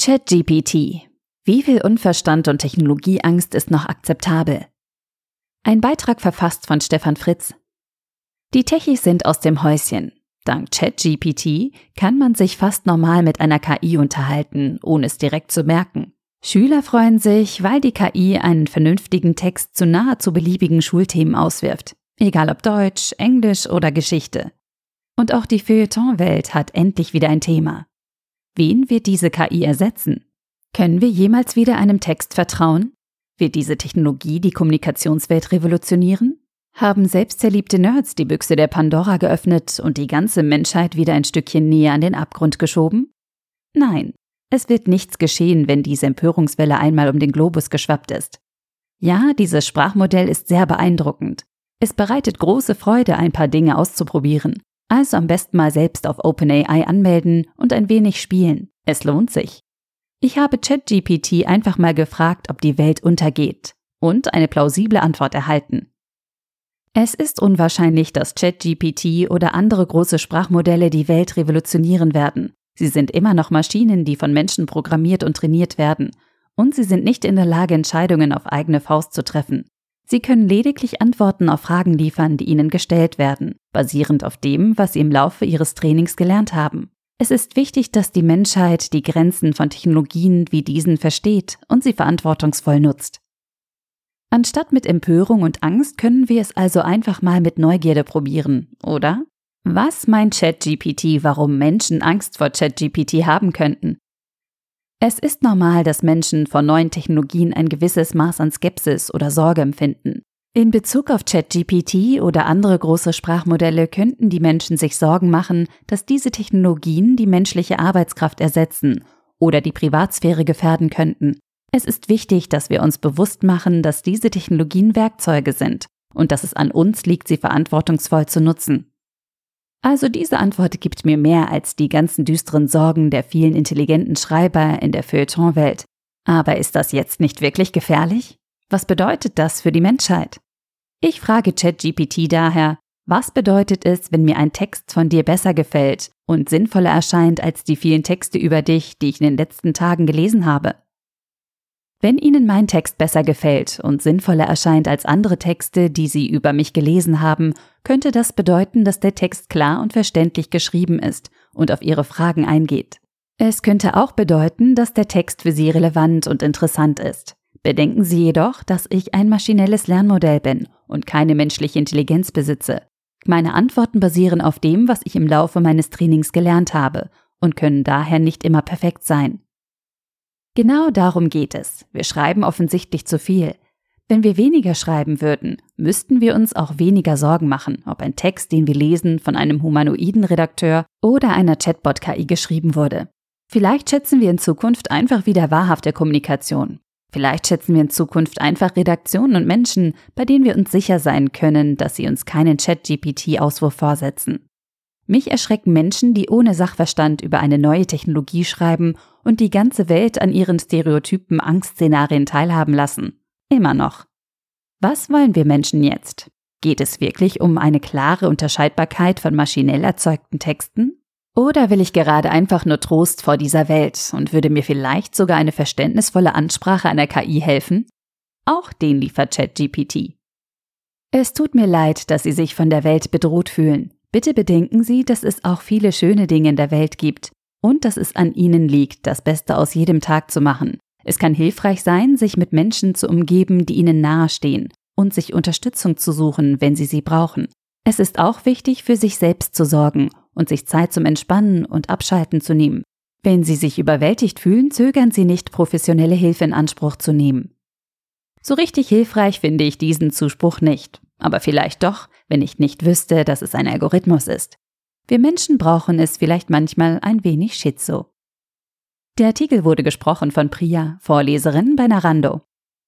ChatGPT. Wie viel Unverstand und Technologieangst ist noch akzeptabel? Ein Beitrag verfasst von Stefan Fritz. Die Techies sind aus dem Häuschen. Dank ChatGPT kann man sich fast normal mit einer KI unterhalten, ohne es direkt zu merken. Schüler freuen sich, weil die KI einen vernünftigen Text zu nahezu beliebigen Schulthemen auswirft. Egal ob Deutsch, Englisch oder Geschichte. Und auch die Feuilleton-Welt hat endlich wieder ein Thema. Wen wird diese KI ersetzen? Können wir jemals wieder einem Text vertrauen? Wird diese Technologie die Kommunikationswelt revolutionieren? Haben selbstzerliebte Nerds die Büchse der Pandora geöffnet und die ganze Menschheit wieder ein Stückchen näher an den Abgrund geschoben? Nein, es wird nichts geschehen, wenn diese Empörungswelle einmal um den Globus geschwappt ist. Ja, dieses Sprachmodell ist sehr beeindruckend. Es bereitet große Freude, ein paar Dinge auszuprobieren. Also am besten mal selbst auf OpenAI anmelden und ein wenig spielen. Es lohnt sich. Ich habe ChatGPT einfach mal gefragt, ob die Welt untergeht und eine plausible Antwort erhalten. Es ist unwahrscheinlich, dass ChatGPT oder andere große Sprachmodelle die Welt revolutionieren werden. Sie sind immer noch Maschinen, die von Menschen programmiert und trainiert werden. Und sie sind nicht in der Lage, Entscheidungen auf eigene Faust zu treffen. Sie können lediglich Antworten auf Fragen liefern, die ihnen gestellt werden, basierend auf dem, was sie im Laufe ihres Trainings gelernt haben. Es ist wichtig, dass die Menschheit die Grenzen von Technologien wie diesen versteht und sie verantwortungsvoll nutzt. Anstatt mit Empörung und Angst können wir es also einfach mal mit Neugierde probieren, oder? Was meint ChatGPT, warum Menschen Angst vor ChatGPT haben könnten? Es ist normal, dass Menschen vor neuen Technologien ein gewisses Maß an Skepsis oder Sorge empfinden. In Bezug auf ChatGPT oder andere große Sprachmodelle könnten die Menschen sich Sorgen machen, dass diese Technologien die menschliche Arbeitskraft ersetzen oder die Privatsphäre gefährden könnten. Es ist wichtig, dass wir uns bewusst machen, dass diese Technologien Werkzeuge sind und dass es an uns liegt, sie verantwortungsvoll zu nutzen. Also diese Antwort gibt mir mehr als die ganzen düsteren Sorgen der vielen intelligenten Schreiber in der Feuilleton-Welt. Aber ist das jetzt nicht wirklich gefährlich? Was bedeutet das für die Menschheit? Ich frage ChatGPT daher, was bedeutet es, wenn mir ein Text von dir besser gefällt und sinnvoller erscheint als die vielen Texte über dich, die ich in den letzten Tagen gelesen habe? Wenn Ihnen mein Text besser gefällt und sinnvoller erscheint als andere Texte, die Sie über mich gelesen haben, könnte das bedeuten, dass der Text klar und verständlich geschrieben ist und auf Ihre Fragen eingeht. Es könnte auch bedeuten, dass der Text für Sie relevant und interessant ist. Bedenken Sie jedoch, dass ich ein maschinelles Lernmodell bin und keine menschliche Intelligenz besitze. Meine Antworten basieren auf dem, was ich im Laufe meines Trainings gelernt habe und können daher nicht immer perfekt sein. Genau darum geht es. Wir schreiben offensichtlich zu viel. Wenn wir weniger schreiben würden, müssten wir uns auch weniger Sorgen machen, ob ein Text, den wir lesen, von einem humanoiden Redakteur oder einer Chatbot-KI geschrieben wurde. Vielleicht schätzen wir in Zukunft einfach wieder wahrhafte Kommunikation. Vielleicht schätzen wir in Zukunft einfach Redaktionen und Menschen, bei denen wir uns sicher sein können, dass sie uns keinen Chat-GPT-Auswurf vorsetzen. Mich erschrecken Menschen, die ohne Sachverstand über eine neue Technologie schreiben und die ganze Welt an ihren stereotypen Angstszenarien teilhaben lassen. Immer noch. Was wollen wir Menschen jetzt? Geht es wirklich um eine klare Unterscheidbarkeit von maschinell erzeugten Texten? Oder will ich gerade einfach nur Trost vor dieser Welt und würde mir vielleicht sogar eine verständnisvolle Ansprache einer KI helfen? Auch den liefert ChatGPT. Es tut mir leid, dass Sie sich von der Welt bedroht fühlen. Bitte bedenken Sie, dass es auch viele schöne Dinge in der Welt gibt und dass es an Ihnen liegt, das Beste aus jedem Tag zu machen. Es kann hilfreich sein, sich mit Menschen zu umgeben, die ihnen nahestehen und sich Unterstützung zu suchen, wenn sie sie brauchen. Es ist auch wichtig, für sich selbst zu sorgen und sich Zeit zum Entspannen und Abschalten zu nehmen. Wenn Sie sich überwältigt fühlen, zögern Sie nicht, professionelle Hilfe in Anspruch zu nehmen. So richtig hilfreich finde ich diesen Zuspruch nicht, aber vielleicht doch, wenn ich nicht wüsste, dass es ein Algorithmus ist. Wir Menschen brauchen es vielleicht manchmal ein wenig schizo. Der Artikel wurde gesprochen von Priya, Vorleserin bei Narando.